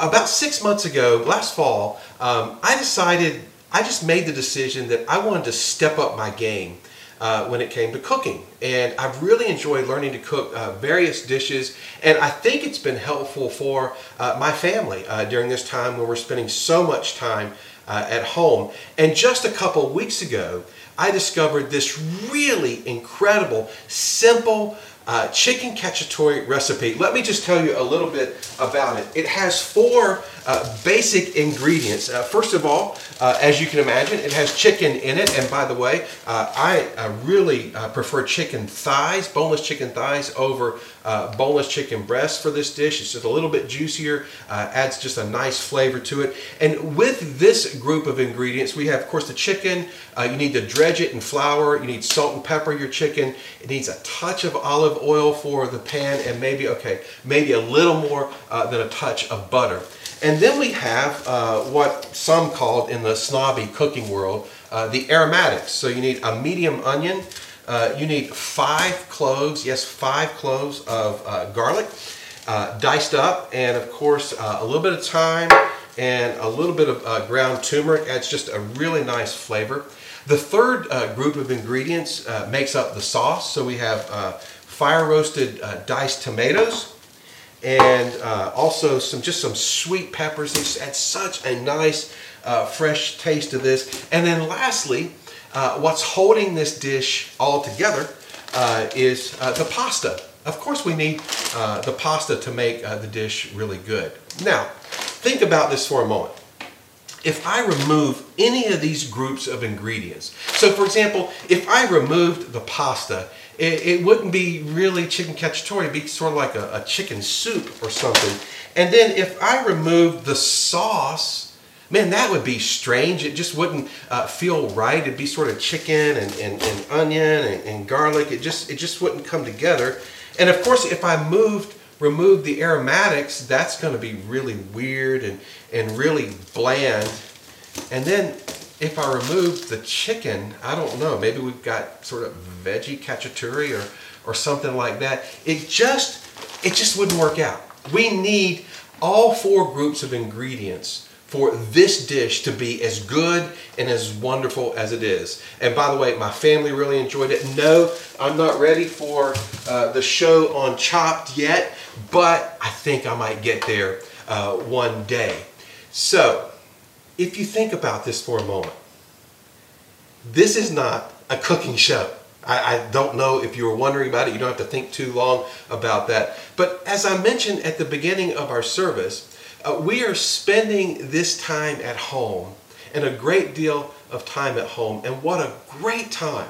about six months ago, last fall, um, I decided, I just made the decision that I wanted to step up my game. Uh, when it came to cooking. And I've really enjoyed learning to cook uh, various dishes, and I think it's been helpful for uh, my family uh, during this time when we're spending so much time uh, at home. And just a couple weeks ago, I discovered this really incredible, simple, uh, chicken cacciatore recipe. Let me just tell you a little bit about it. It has four uh, basic ingredients. Uh, first of all, uh, as you can imagine, it has chicken in it. And by the way, uh, I uh, really prefer chicken thighs, boneless chicken thighs, over boneless chicken breasts for this dish. It's just a little bit juicier, adds just a nice flavor to it. And with this group of ingredients, we have, of course, the chicken. you need to dredge it in flour. You need salt and pepper your chicken. It needs a touch of olive oil for the pan, and maybe, okay, maybe a little more than a touch of butter. And then we have uh, what some called in the snobby cooking world uh, the aromatics. So you need a medium onion, uh, you need five cloves, yes, five cloves of uh, garlic, uh, diced up, and of course uh, a little bit of thyme and a little bit of ground turmeric adds just a really nice flavor. The third group of ingredients makes up the sauce. So we have fire roasted diced tomatoes and uh, also some just some sweet peppers. They add such a nice uh, fresh taste to this. And then lastly, uh, what's holding this dish all together uh, is uh, the pasta. Of course, we need uh, the pasta to make the dish really good. Now, think about this for a moment if I remove any of these groups of ingredients. So, for example, if I removed the pasta it, it wouldn't be really chicken cacciatore. It'd be sort of like a, a chicken soup or something. And then if I removed the sauce, man, that would be strange. It just wouldn't uh, feel right. It'd be sort of chicken and, and, and onion and, and, garlic. It just it just wouldn't come together. And of course, if I moved removed the aromatics, that's going to be really weird and and really bland. And then if I remove the chicken, I don't know, maybe we've got sort of veggie cacciatore or, or something like that. It just, it just wouldn't work out. We need all four groups of ingredients for this dish to be as good and as wonderful as it is. And by the way, my family really enjoyed it. No, I'm not ready for uh, the show on Chopped yet, but I think I might get there uh, one day. So, if you think about this for a moment, this is not a cooking show. I, I, don't know if you were wondering about it. You don't have to think too long about that. But as I mentioned at the beginning of our service, uh, we are spending this time at home and a great deal of time at home. And what a great time!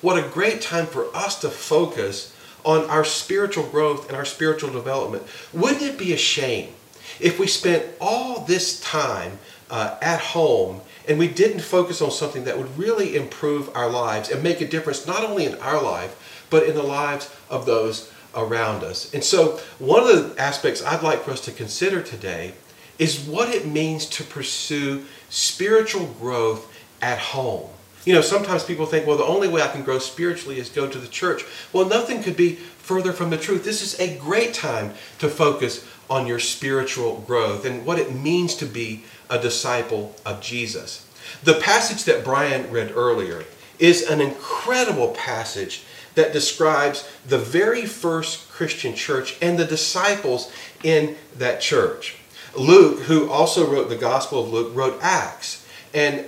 What a great time for us to focus on our spiritual growth and our spiritual development. Wouldn't it be a shame if we spent all this time uh, at home and we didn't focus on something that would really improve our lives and make a difference not only in our life but in the lives of those around us. And so, one of the aspects I'd like for us to consider today is what it means to pursue spiritual growth at home. You know, sometimes people think, well, the only way I can grow spiritually is go to the church. Well, nothing could be further from the truth. This is a great time to focus on your spiritual growth and what it means to be a disciple of Jesus. The passage that Brian read earlier is an incredible passage that describes the very first Christian church and the disciples in that church. Luke, who also wrote the Gospel of Luke, wrote Acts. And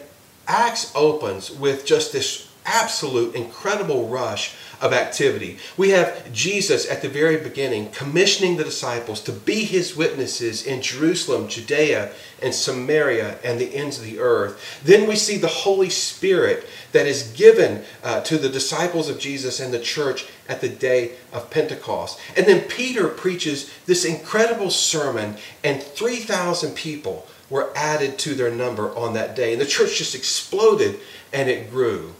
Acts opens with just this absolute incredible rush of activity. We have Jesus at the very beginning commissioning the disciples to be his witnesses in Jerusalem, Judea, and Samaria, and the ends of the earth. Then we see the Holy Spirit that is given uh, to the disciples of Jesus and the church at the day of Pentecost. And then Peter preaches this incredible sermon, and 3,000 people were added to their number on that day. And the church just exploded and it grew.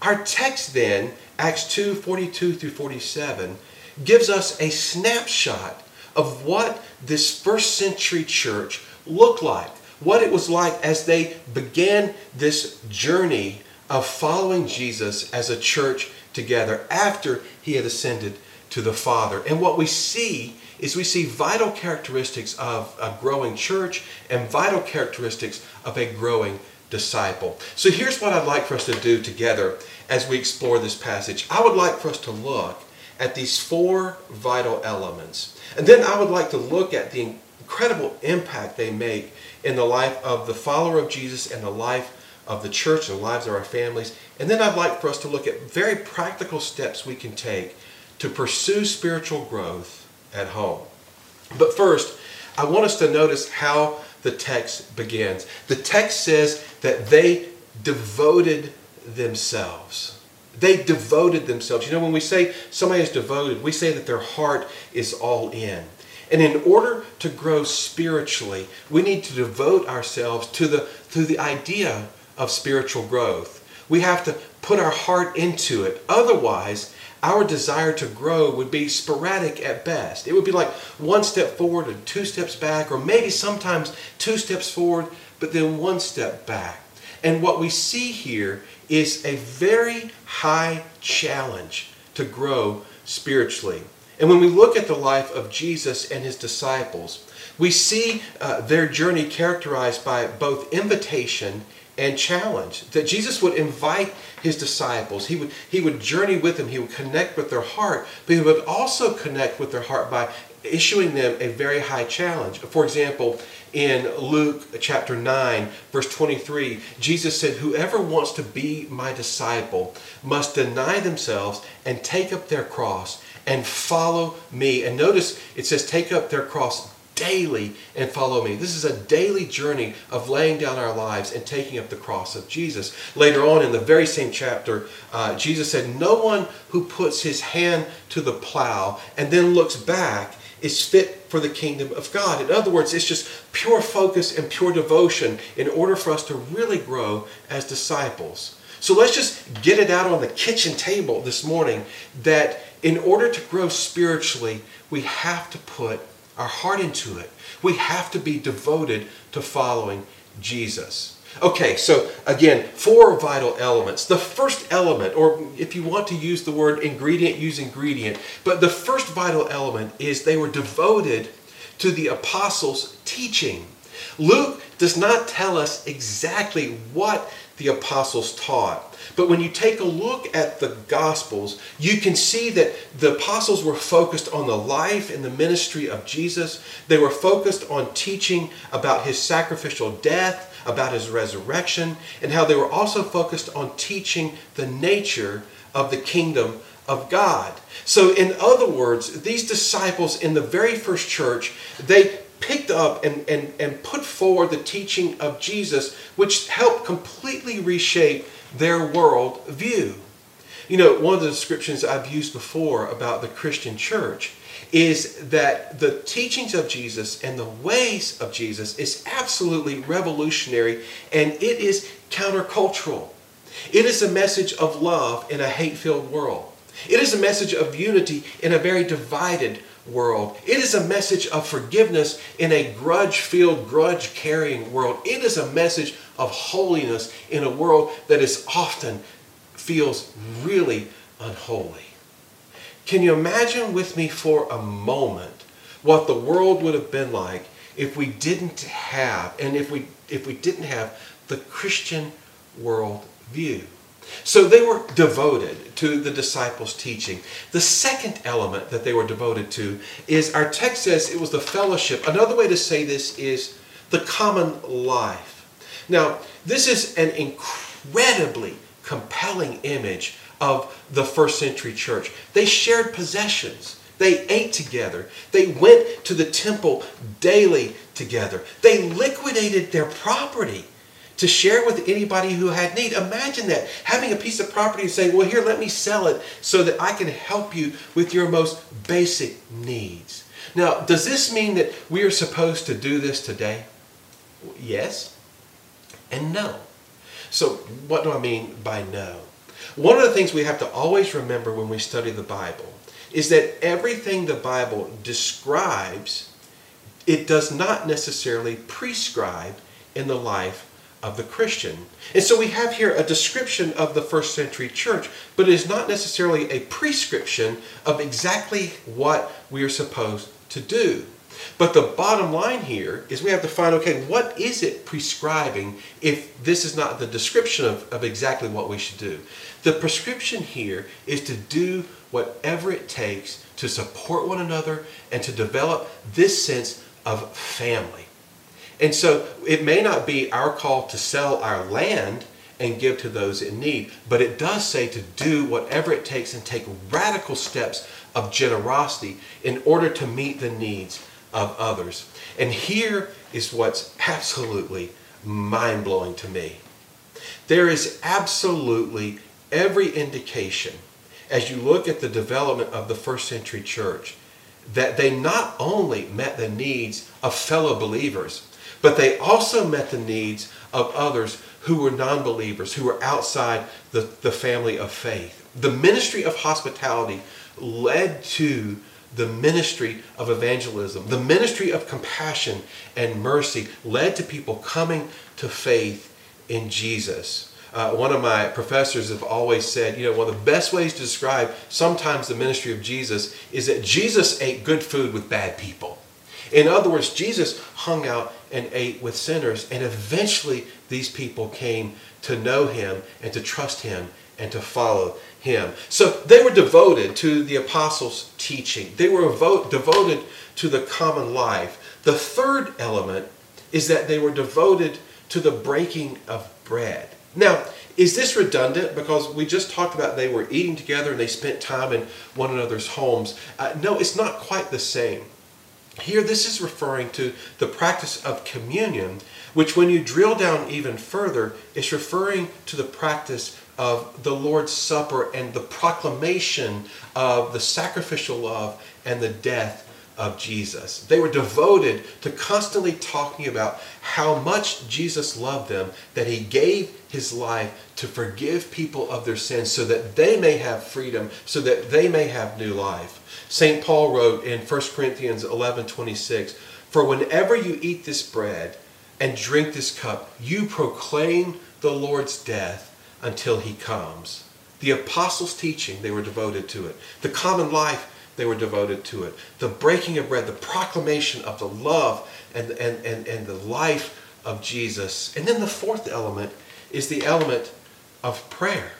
Our text then Acts 2 42 through 47 gives us a snapshot of what this first century church looked like, what it was like as they began this journey of following Jesus as a church together after he had ascended to the Father. And what we see is we see vital characteristics of a growing church and vital characteristics of a growing disciple. So here's what I'd like for us to do together as we explore this passage. I would like for us to look at these four vital elements. And then I would like to look at the incredible impact they make in the life of the follower of Jesus and the life of the church and the lives of our families. And then I'd like for us to look at very practical steps we can take to pursue spiritual growth at home. But first, I want us to notice how the text begins. The text says that they devoted themselves. They devoted themselves. You know, when we say somebody is devoted, we say that their heart is all in. And in order to grow spiritually, we need to devote ourselves to the, to the idea of spiritual growth. We have to put our heart into it. Otherwise, our desire to grow would be sporadic at best. It would be like one step forward and two steps back, or maybe sometimes two steps forward, but then one step back. And what we see here is a very high challenge to grow spiritually. And when we look at the life of Jesus and his disciples, we see uh, their journey characterized by both invitation and challenge. That Jesus would invite his disciples. He would, he would journey with them. He would connect with their heart. But he would also connect with their heart by issuing them a very high challenge. For example, in Luke chapter 9, verse 23, Jesus said, Whoever wants to be my disciple must deny themselves and take up their cross and follow me. And notice it says, Take up their cross daily and follow me. This is a daily journey of laying down our lives and taking up the cross of Jesus. Later on in the very same chapter, uh, Jesus said, No one who puts his hand to the plow and then looks back is fit for the kingdom of God. In other words, it's just pure focus and pure devotion in order for us to really grow as disciples. So let's just get it out on the kitchen table this morning that in order to grow spiritually, we have to put our heart into it. We have to be devoted to following Jesus. Okay, so again, four vital elements. The first element, or if you want to use the word ingredient, use ingredient, but the first vital element is they were devoted to the apostles' teaching. Luke does not tell us exactly what the apostles taught. But when you take a look at the Gospels, you can see that the apostles were focused on the life and the ministry of Jesus. They were focused on teaching about his sacrificial death, about his resurrection, and how they were also focused on teaching the nature of the kingdom of God. So, in other words, these disciples in the very first church, they picked up and, and, and put forward the teaching of Jesus, which helped completely reshape their world view. You know, one of the descriptions I've used before about the Christian church is that the teachings of Jesus and the ways of Jesus is absolutely revolutionary and it is countercultural. It is a message of love in a hate filled world. It is a message of unity in a very divided world. It is a message of forgiveness in a grudge filled, grudge carrying world. It is a message of holiness in a world that is often feels really unholy. Can you imagine with me for a moment what the world would have been like if we didn't have and if we if we didn't have the Christian world view? So they were devoted to the disciples' teaching. The second element that they were devoted to is our text says it was the fellowship. Another way to say this is the common life. Now, this is an incredibly compelling image of the first century church. They shared possessions. They ate together. They went to the temple daily together. They liquidated their property to share with anybody who had need. Imagine that, having a piece of property and saying, well, here, let me sell it so that I can help you with your most basic needs. Now, does this mean that we are supposed to do this today? Yes and no. So, what do I mean by no? One of the things we have to always remember when we study the Bible is that everything the Bible describes, it does not necessarily prescribe in the life of the Christian. And so we have here a description of the first century church, but it is not necessarily a prescription of exactly what we are supposed to do. But the bottom line here is we have to find okay, what is it prescribing if this is not the description of, of exactly what we should do? The prescription here is to do whatever it takes to support one another and to develop this sense of family. And so it may not be our call to sell our land and give to those in need, but it does say to do whatever it takes and take radical steps of generosity in order to meet the needs of others. And here is what's absolutely mind blowing to me. There is absolutely every indication as you look at the development of the first century church that they not only met the needs of fellow believers, but they also met the needs of others who were non believers, who were outside the, the family of faith. The ministry of hospitality led to the ministry of evangelism, the ministry of compassion and mercy led to people coming to faith in Jesus. Uh, one of my professors have always said, you know, one of the best ways to describe sometimes the ministry of Jesus is that Jesus ate good food with bad people. In other words, Jesus hung out and ate with sinners, and eventually these people came to know him and to trust him and to follow him. So they were devoted to the apostles' teaching, they were devoted to the common life. The third element is that they were devoted to the breaking of bread. Now, is this redundant? Because we just talked about they were eating together and they spent time in one another's homes. Uh, no, it's not quite the same. Here, this is referring to the practice of communion, which, when you drill down even further, is referring to the practice of the Lord's Supper and the proclamation of the sacrificial love and the death of Jesus. They were devoted to constantly talking about how much Jesus loved them, that he gave his life to forgive people of their sins so that they may have freedom, so that they may have new life. St. Paul wrote in 1 Corinthians 11 26, For whenever you eat this bread and drink this cup, you proclaim the Lord's death until he comes. The apostles' teaching, they were devoted to it. The common life, they were devoted to it. The breaking of bread, the proclamation of the love and, and, and, and the life of Jesus. And then the fourth element is the element of prayer.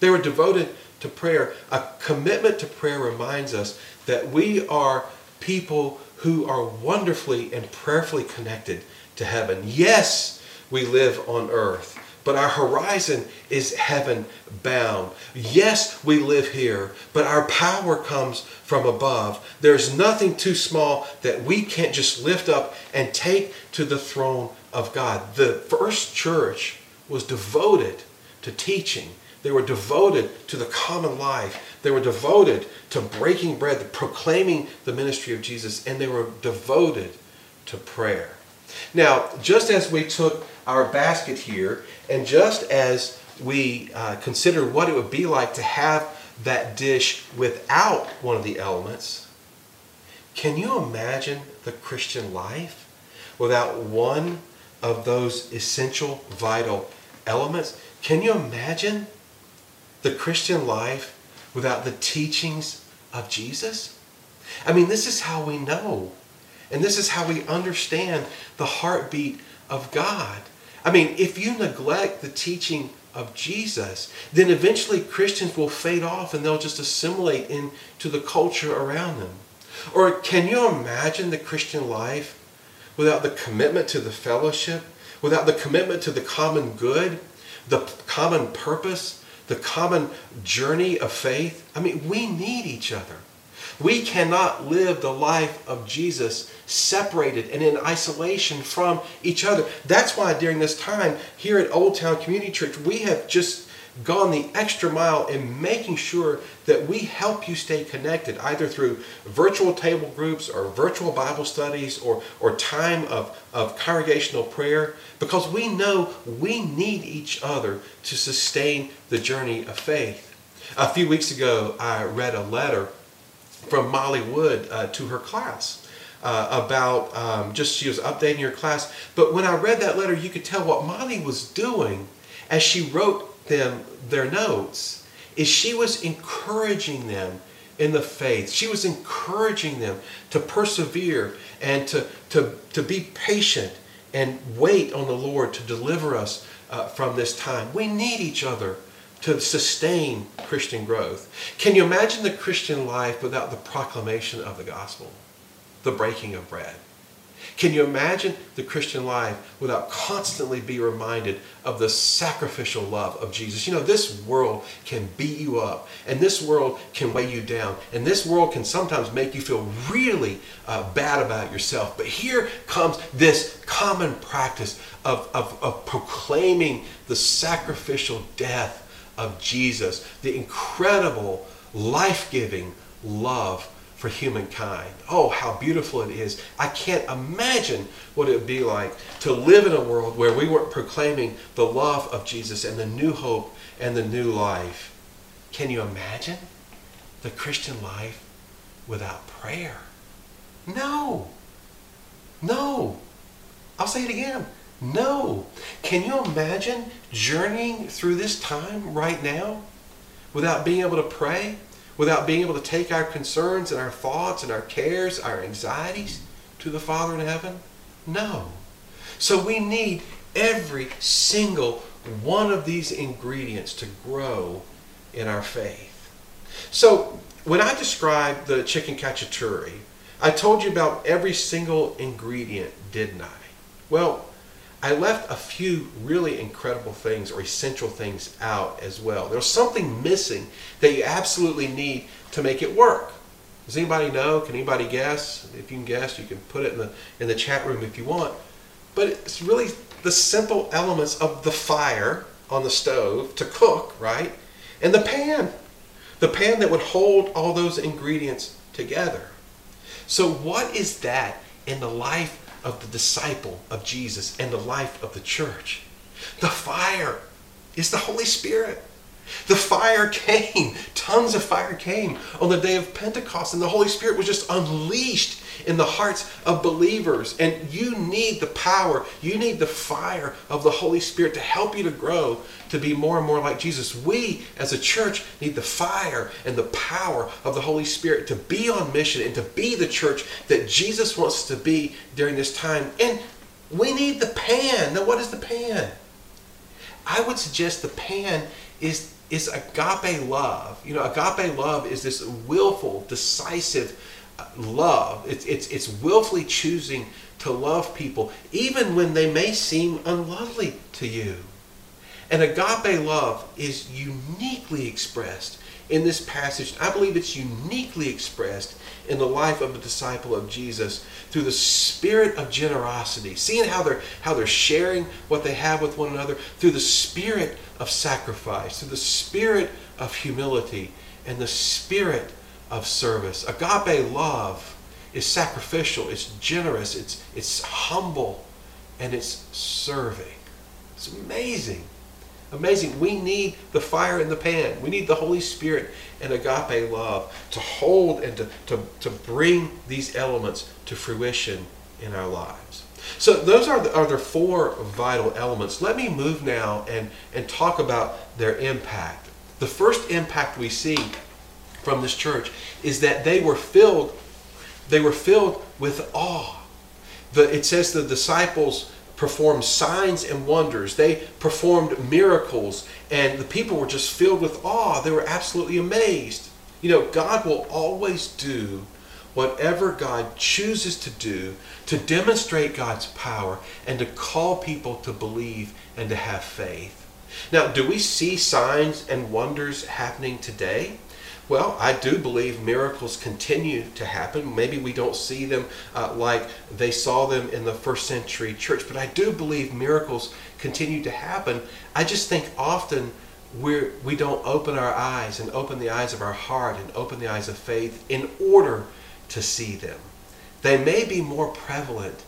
They were devoted to prayer. A commitment to prayer reminds us that we are people who are wonderfully and prayerfully connected to heaven. Yes, we live on earth but our horizon is heaven bound. Yes, we live here, but our power comes from above. There's nothing too small that we can't just lift up and take to the throne of God. The first church was devoted to teaching. They were devoted to the common life. They were devoted to breaking bread, proclaiming the ministry of Jesus, and they were devoted to prayer. Now, just as we took our basket here, and just as we uh, consider what it would be like to have that dish without one of the elements, can you imagine the Christian life without one of those essential, vital elements? Can you imagine the Christian life without the teachings of Jesus? I mean, this is how we know and this is how we understand the heartbeat of God. I mean, if you neglect the teaching of Jesus, then eventually Christians will fade off and they'll just assimilate into the culture around them. Or can you imagine the Christian life without the commitment to the fellowship, without the commitment to the common good, the common purpose, the common journey of faith? I mean, we need each other. We cannot live the life of Jesus separated and in isolation from each other. That's why during this time here at Old Town Community Church, we have just gone the extra mile in making sure that we help you stay connected, either through virtual table groups or virtual Bible studies or, or time of, of congregational prayer, because we know we need each other to sustain the journey of faith. A few weeks ago, I read a letter from Molly Wood uh, to her class. Uh, about um, just she was updating her class. But when I read that letter, you could tell what Molly was doing as she wrote them their notes is she was encouraging them in the faith. She was encouraging them to persevere and to, to, to be patient and wait on the Lord to deliver us uh, from this time. We need each other to sustain Christian growth. Can you imagine the Christian life without the proclamation of the gospel, the breaking of bread? Can you imagine the Christian life without constantly be reminded of the sacrificial love of Jesus? You know, this world can beat you up, and this world can weigh you down, and this world can sometimes make you feel really uh, bad about yourself. But here comes this common practice of, of, of proclaiming the sacrificial death of Jesus, the incredible, life giving love for humankind. Oh, how beautiful it is. I can't imagine what it would be like to live in a world where we weren't proclaiming the love of Jesus and the new hope and the new life. Can you imagine the Christian life without prayer? No. No. I'll say it again. No. Can you imagine journeying through this time right now without being able to pray? Without being able to take our concerns and our thoughts and our cares, our anxieties to the Father in heaven? No. So we need every single one of these ingredients to grow in our faith. So when I described the chicken cacciatore, I told you about every single ingredient, didn't I? Well, I left a few really incredible things or essential things out as well. There's something missing that you absolutely need to make it work. Does anybody know? Can anybody guess? If you can guess, you can put it in the in the chat room if you want. But it's really the simple elements of the fire on the stove to cook, right? And the pan. The pan that would hold all those ingredients together. So what is that in the life of the disciple of Jesus and the life of the church. The fire is the Holy Spirit. The fire came, tons of fire came on the day of Pentecost, and the Holy Spirit was just unleashed in the hearts of believers. And you need the power, you need the fire of the Holy Spirit to help you to grow to be more and more like Jesus. We, as a church, need the fire and the power of the Holy Spirit to be on mission and to be the church that Jesus wants to be during this time. And we need the pan. Now, what is the pan? I would suggest the pan is is agape love. You know, agape love is this willful, decisive uh, love. It's, it's, it's willfully choosing to love people, even when they may seem unlovely to you. And agape love is uniquely expressed in this passage. I believe it's uniquely expressed in the life of a disciple of Jesus through the spirit of generosity, seeing how they're how they're sharing what they have with one another, through the spirit of sacrifice, through the spirit of humility, and the spirit of service. Agape love is sacrificial, it's generous, it's, it's humble, and it's serving. It's amazing. Amazing. We need the fire in the pan. We need the Holy Spirit and agape love to hold and to, to, to bring these elements to fruition in our lives. So those are the, are the four vital elements. Let me move now and, and talk about their impact. The first impact we see from this church is that they were filled they were filled with awe. The, it says the disciples performed signs and wonders. They performed miracles, and the people were just filled with awe. They were absolutely amazed. You know, God will always do whatever God chooses to do to demonstrate God's power and to call people to believe and to have faith. Now, do we see signs and wonders happening today? Well, I do believe miracles continue to happen. Maybe we don't see them uh, like they saw them in the first century church, but I do believe miracles continue to happen. I just think often we're, we don't open our eyes and open the eyes of our heart and open the eyes of faith in order to see them. They may be more prevalent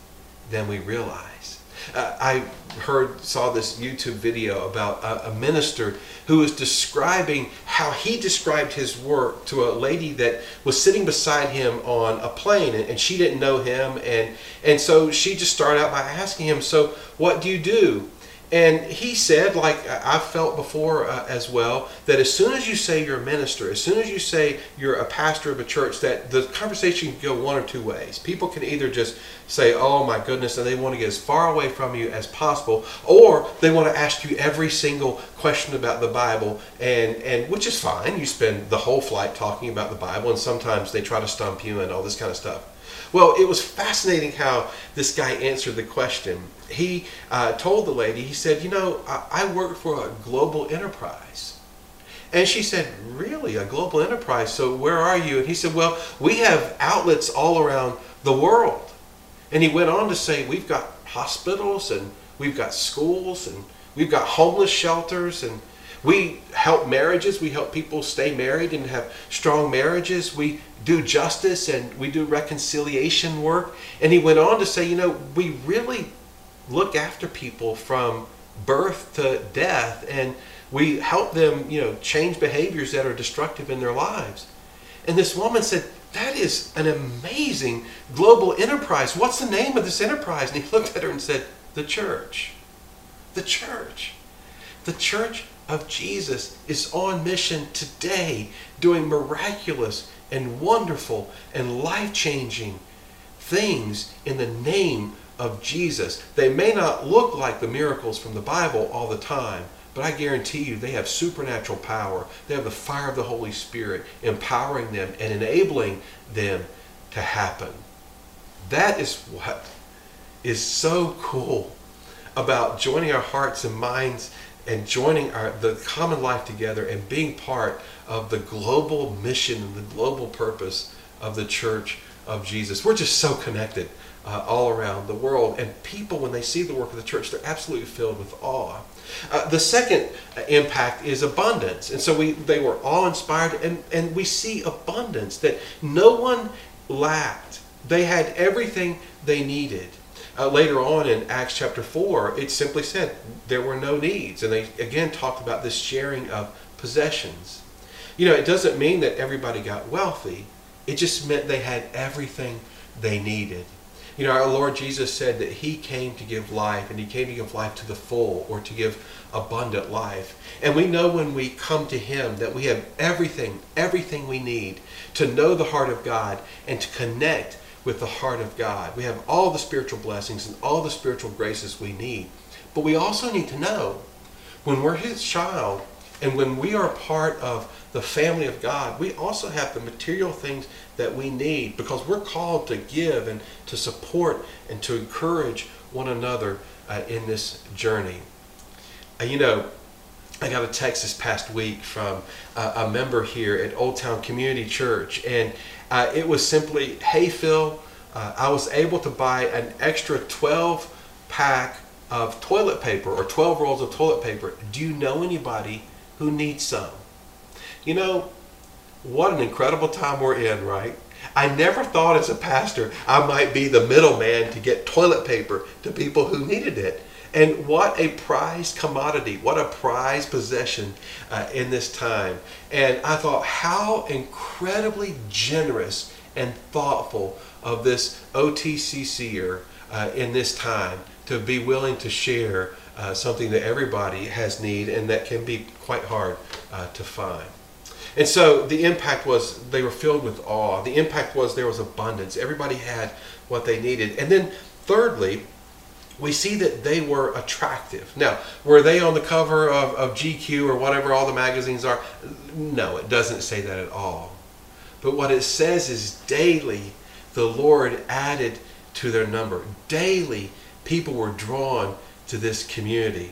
than we realize. Uh, I heard, saw this YouTube video about a, a, minister who was describing how he described his work to a lady that was sitting beside him on a plane and, and she didn't know him. And, and so she just started out by asking him, So, what do you do? And he said, like I've felt before uh, as well, that as soon as you say you're a minister, as soon as you say you're a pastor of a church, that the conversation can go one or two ways. People can either just say, oh my goodness, and they want to get as far away from you as possible, or they want to ask you every single question about the Bible, and, and which is fine. You spend the whole flight talking about the Bible, and sometimes they try to stump you and all this kind of stuff. Well, it was fascinating how this guy answered the question. He uh, told the lady, he said, You know, I, I work for a global enterprise. And she said, Really? A global enterprise? So where are you? And he said, Well, we have outlets all around the world. And he went on to say, We've got hospitals and we've got schools and we've got homeless shelters and we help marriages. We help people stay married and have strong marriages. We do justice and we do reconciliation work. And he went on to say, you know, we really look after people from birth to death and we help them, you know, change behaviors that are destructive in their lives. And this woman said, that is an amazing global enterprise. What's the name of this enterprise? And he looked at her and said, the church. The church. The church of Jesus is on mission today, doing miraculous and wonderful and life changing things in the name of Jesus. They may not look like the miracles from the Bible all the time, but I guarantee you they have supernatural power. They have the fire of the Holy Spirit empowering them and enabling them to happen. That is what is so cool about joining our hearts and minds and joining our the common life together and being part of the global mission and the global purpose of the church of Jesus. We're just so connected uh, all around the world, and people, when they see the work of the church, they're absolutely filled with awe. Uh, the second impact is abundance, and so we they were all inspired, and and we see abundance that no one lacked. They had everything they needed. Uh, later on in Acts chapter 4, it simply said there were no needs. And they again talked about this sharing of possessions. You know, it doesn't mean that everybody got wealthy, it just meant they had everything they needed. You know, our Lord Jesus said that He came to give life, and He came to give life to the full, or to give abundant life. And we know when we come to Him that we have everything, everything we need to know the heart of God and to connect with the heart of God. We have all the spiritual blessings and all the spiritual graces we need. But we also need to know when we're His child and when we are part of the family of God, we also have the material things that we need because we're called to give and to support and to encourage one another uh, in this journey. Uh, you know, I got a text this past week from uh, a member here at Old Town Community Church, and uh, it was simply, hey, Phil, uh, I was able to buy an extra 12 pack of toilet paper or 12 rolls of toilet paper. Do you know anybody who needs some? You know, what an incredible time we're in, right? I never thought as a pastor I might be the middleman to get toilet paper to people who needed it. And what a prized commodity, what a prized possession uh, in this time. And I thought, how incredibly generous and thoughtful of this OTCCer uh, in this time to be willing to share uh, something that everybody has need and that can be quite hard uh, to find. And so the impact was they were filled with awe. The impact was there was abundance. Everybody had what they needed. And then thirdly, we see that they were attractive. Now, were they on the cover of, of GQ or whatever all the magazines are? No, it doesn't say that at all. But what it says is daily the Lord added to their number. Daily people were drawn to this community.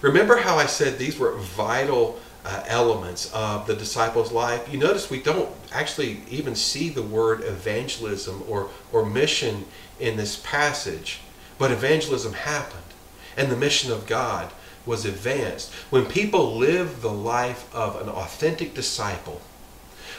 Remember how I said these were vital uh, elements of the disciples' life? You notice we don't actually even see the word evangelism or, or mission in this passage. But evangelism happened, and the mission of God was advanced. When people live the life of an authentic disciple,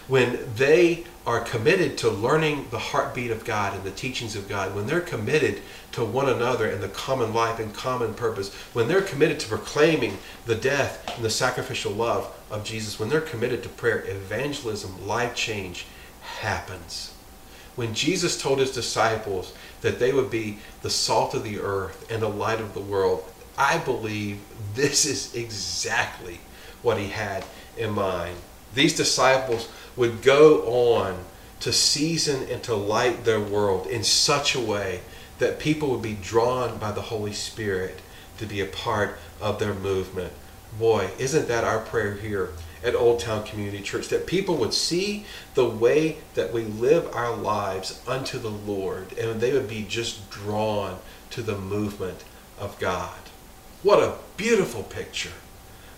when they are committed to learning the heartbeat of God and the teachings of God, when they're committed to one another and the common life and common purpose, when they're committed to proclaiming the death and the sacrificial love of Jesus, when they're committed to prayer, evangelism, life change happens. When Jesus told his disciples that they would be the salt of the earth and the light of the world. I believe this is exactly what he had in mind. These disciples would go on to season and to light their world in such a way that people would be drawn by the Holy Spirit to be a part of their movement. Boy, isn't that our prayer here at Old Town Community Church? That people would see the way that we live our lives unto the Lord and they would be just drawn to the movement of God. What a beautiful picture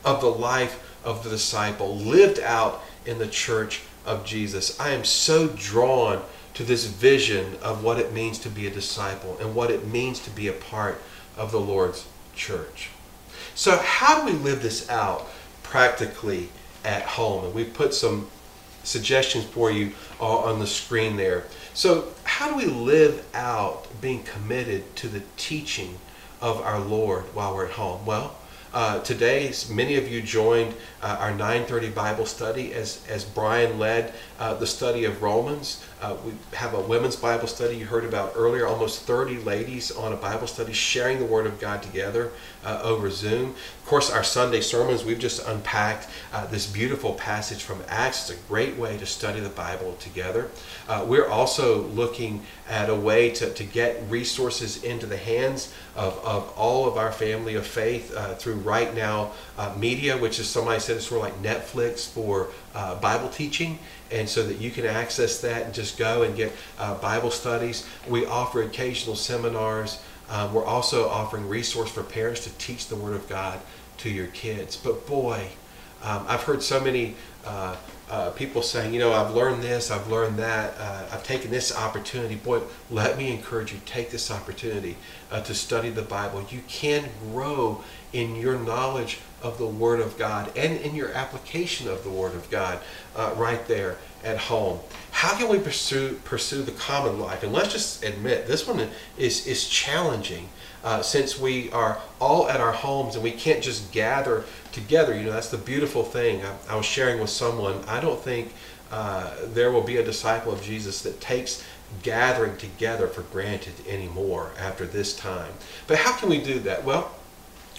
of the life of the disciple lived out in the church of Jesus. I am so drawn to this vision of what it means to be a disciple and what it means to be a part of the Lord's church. So, how do we live this out practically at home? And we put some suggestions for you uh, on the screen there. So, how do we live out being committed to the teaching of our Lord while we're at home? Well, uh, today, many of you joined uh, our 9:30 Bible study as as Brian led uh, the study of Romans. Uh, we have a women's Bible study you heard about earlier. Almost 30 ladies on a Bible study sharing the Word of God together uh, over Zoom. Of course, our Sunday sermons we've just unpacked uh, this beautiful passage from Acts. It's a great way to study the Bible together. we're also looking at a way to, to get resources into the hands of, of all of our family of faith through Right Now Media, which is somebody said it's sort like Netflix for uh, Bible teaching, and so that you can access that and just go and get uh, Bible studies. We offer occasional seminars. Um, we're also offering resource for parents to teach the Word of God to your kids. But boy, um, I've heard so many uh, people saying, you know, I've learned this, I've learned that, uh, I've taken this opportunity. Boy, let me encourage you, take this opportunity uh, to study the Bible. You can grow in your knowledge of the Word of God and in your application of the Word of God uh, right there at home. How can we pursue pursue the common life? And let's just admit this one is is challenging uh, since we are all at our homes and we can't just gather together. You know, that's the beautiful thing. I, I was sharing with someone. I don't think uh, there will be a disciple of Jesus that takes gathering together for granted anymore after this time. But how can we do that? Well,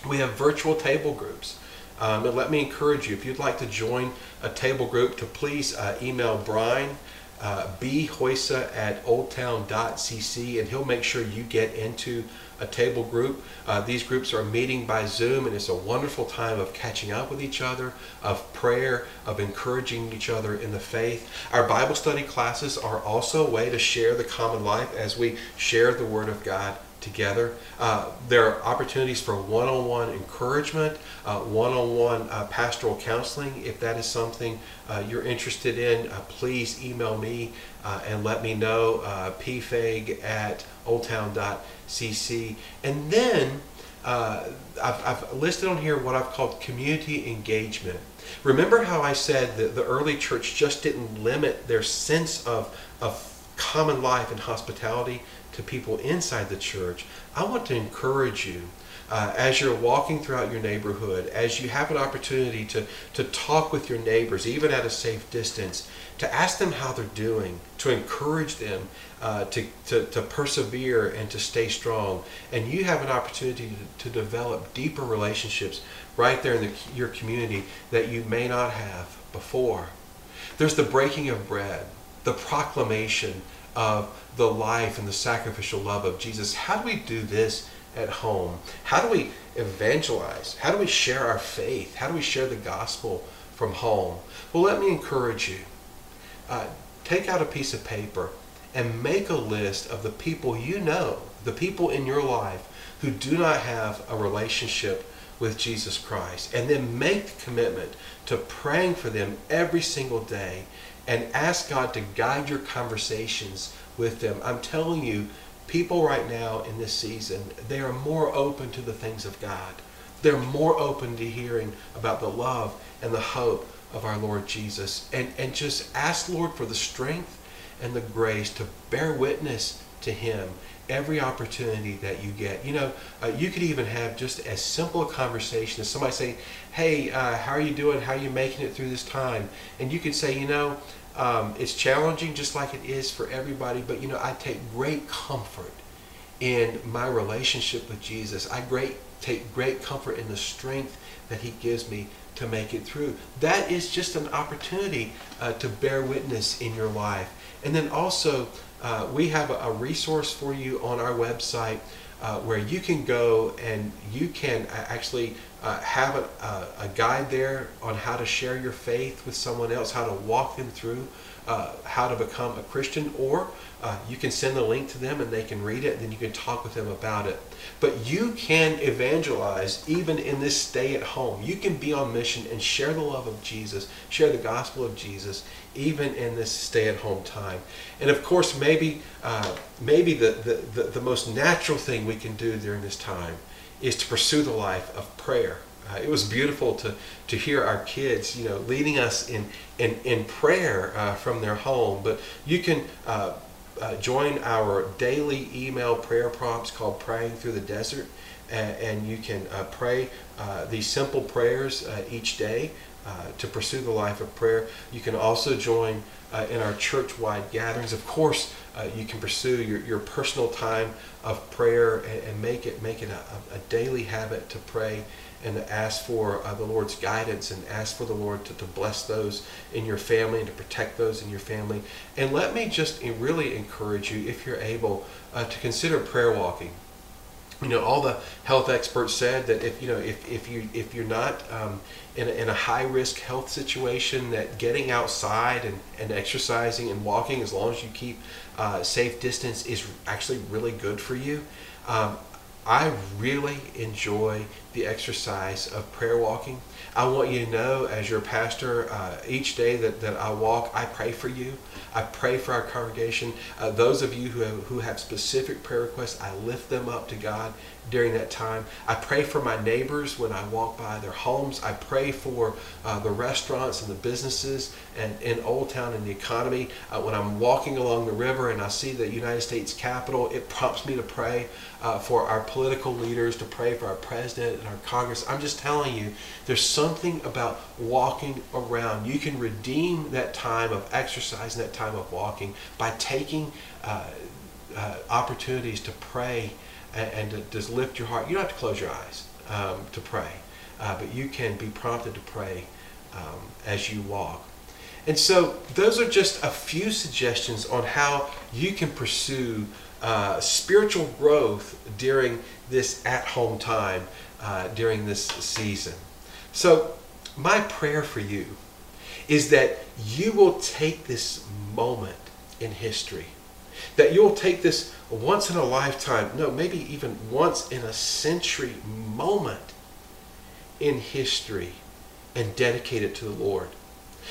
we have virtual table groups. Um, and let me encourage you, if you'd like to join a table group, to please uh, email Brian, uh, bhoysa at oldtown.cc, and he'll make sure you get into a table group. Uh, these groups are meeting by Zoom, and it's a wonderful time of catching up with each other, of prayer, of encouraging each other in the faith. Our Bible study classes are also a way to share the common life as we share the Word of God together. Uh, there are opportunities for one-on-one encouragement, uh, one-on-one uh, pastoral counseling. If that is something uh, you're interested in, uh, please email me uh, and let me know, pfag at oldtown.cc. And then I've, I've listed on here what I've called community engagement. Remember how I said that the early church just didn't limit their sense of, of common life and hospitality to people inside the church, I want to encourage you uh, as you're walking throughout your neighborhood, as you have an opportunity to, to talk with your neighbors, even at a safe distance, to ask them how they're doing, to encourage them uh, to, to, to, persevere and to stay strong. And you have an opportunity to, to develop deeper relationships right there in the, your community that you may not have before. There's the breaking of bread, the proclamation of the life and the sacrificial love of Jesus. How do we do this at home? How do we evangelize? How do we share our faith? How do we share the gospel from home? Well, let me encourage you. Uh, take out a piece of paper and make a list of the people you know, the people in your life who do not have a relationship with Jesus Christ. And then make the commitment to praying for them every single day and ask God to guide your conversations with them. I'm telling you, people right now in this season, they are more open to the things of God. They're more open to hearing about the love and the hope of our Lord Jesus. And, and just ask Lord for the strength and the grace to bear witness to Him every opportunity that you get. You know, uh, you could even have just as simple a conversation as somebody saying, "Hey, uh, how are you doing? How are you making it through this time?" And you could say, "You know, um, it's challenging just like it is for everybody, but you know, I take great comfort in my relationship with Jesus. I great take great comfort in the strength that he gives me to make it through. That is just an opportunity uh, to bear witness in your life. And then also, uh, we have a, resource for you on our website uh, where you can go and you can uh, actually uh, have a, a, a, guide there on how to share your faith with someone else, how to walk them through uh, how to become a Christian, or uh, you can send the link to them and they can read it and then you can talk with them about it. But you can evangelize even in this stay at home. You can be on mission and share the love of Jesus, share the gospel of Jesus, even in this stay at home time. And of course, maybe, uh, maybe the, the, the, the most natural thing we can do during this time is to pursue the life of prayer. Uh, it was beautiful to, to hear our kids, you know, leading us in, in, in prayer uh, from their home. But you can uh, uh, join our daily email prayer prompts called Praying Through the Desert. And, and you can uh, pray uh, these simple prayers each day to pursue the life of prayer. You can also join in our church wide gatherings. Of course, you can pursue your, your personal time of prayer and, and make it, make it a, a daily habit to pray and ask for uh, the Lord's guidance and ask for the Lord to, to bless those in your family and to protect those in your family. And let me just really encourage you, if you're able, uh, to consider prayer walking. You know, all the health experts said that if you know if, if you if you're not um, in, a, in a high risk health situation, that getting outside and, and exercising and walking, as long as you keep uh, safe distance, is actually really good for you. Um, I really enjoy the exercise of prayer walking. I want you to know, as your pastor, uh, each day that, that I walk, I pray for you. I pray for our congregation. Uh, those of you who have, who have specific prayer requests, I lift them up to God during that time. I pray for my neighbors when I walk by their homes. I pray for uh, the restaurants and the businesses and in Old Town and the economy. Uh, when I'm walking along the river and I see the United States Capitol, it prompts me to pray uh, for our political leaders, to pray for our president and our Congress. I'm just telling you, there's something about walking around. You can redeem that time of exercise and that time of walking by taking uh, uh, opportunities to pray and, and, to just lift your heart. You don't have to close your eyes um, to pray, uh, but you can be prompted to pray um, as you walk. And so, those are just a few suggestions on how you can pursue uh, spiritual growth during this at home time, uh, during this season. So, my prayer for you is that you will take this moment in history, that you'll take this once in a lifetime, no, maybe even once in a century moment in history and dedicate it to the Lord.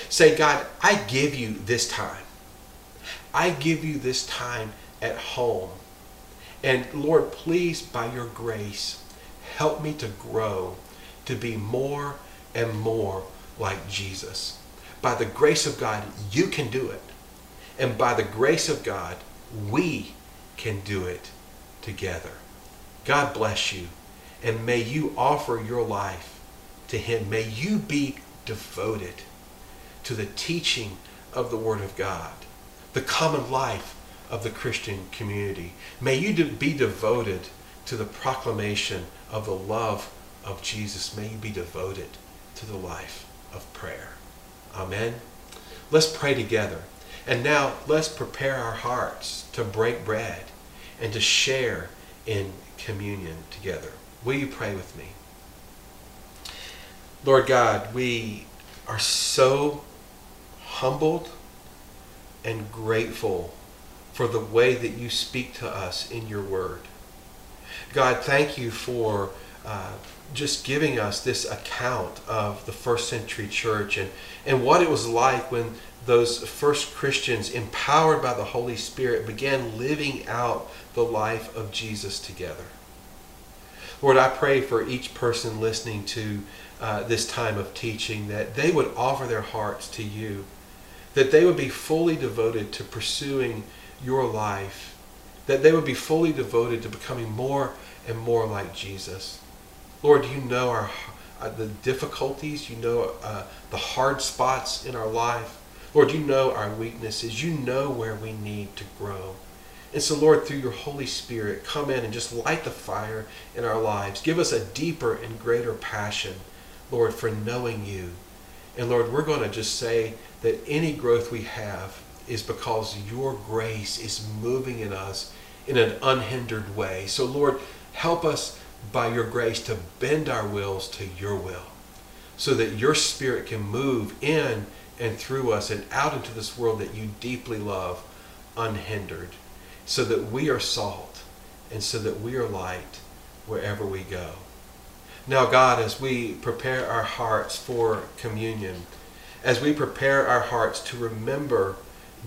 Say, God, I give you this time. I give you this time at home. And Lord, please, by your grace, help me to grow to be more and more like Jesus. By the grace of God, you can do it. And by the grace of God, we can do it together. God bless you. And may you offer your life to Him. May you be devoted to the teaching of the Word of God, the common life of the Christian community. May you be devoted to the proclamation of the love of Jesus. May you be devoted to the life of prayer. Amen. Let's pray together. And now let's prepare our hearts to break bread and to share in communion together. Will you pray with me? Lord God, we are so humbled and grateful for the way that you speak to us in your word. God, thank you for uh, just giving us this account of the first century church and, and what it was like when those first Christians, empowered by the Holy Spirit, began living out the life of Jesus together. Lord, I pray for each person listening to uh, this time of teaching that they would offer their hearts to you, that they would be fully devoted to pursuing your life, that they would be fully devoted to becoming more and more like Jesus. Lord, you know our uh, the difficulties, you know uh, the hard spots in our life. Lord, you know our weaknesses. You know where we need to grow. And so, Lord, through your Holy Spirit, come in and just light the fire in our lives. Give us a deeper and greater passion, Lord, for knowing you. And Lord, we're going to just say that any growth we have is because your grace is moving in us in an unhindered way. So, Lord, help us by your grace to bend our wills to your will so that your spirit can move in and through us and out into this world that you deeply love unhindered so that we are salt and so that we are light wherever we go. Now, God, as we prepare our hearts for communion, as we prepare our hearts to remember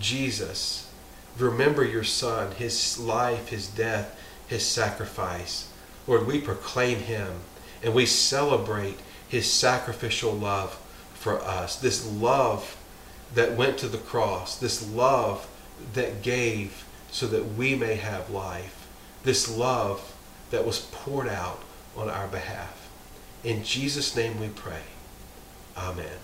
Jesus, remember your Son, his life, his death, his sacrifice, Lord, we proclaim him and we celebrate his sacrificial love for us. This love that went to the cross, this love that gave so that we may have life, this love that was poured out on our behalf. In Jesus' name we pray. Amen.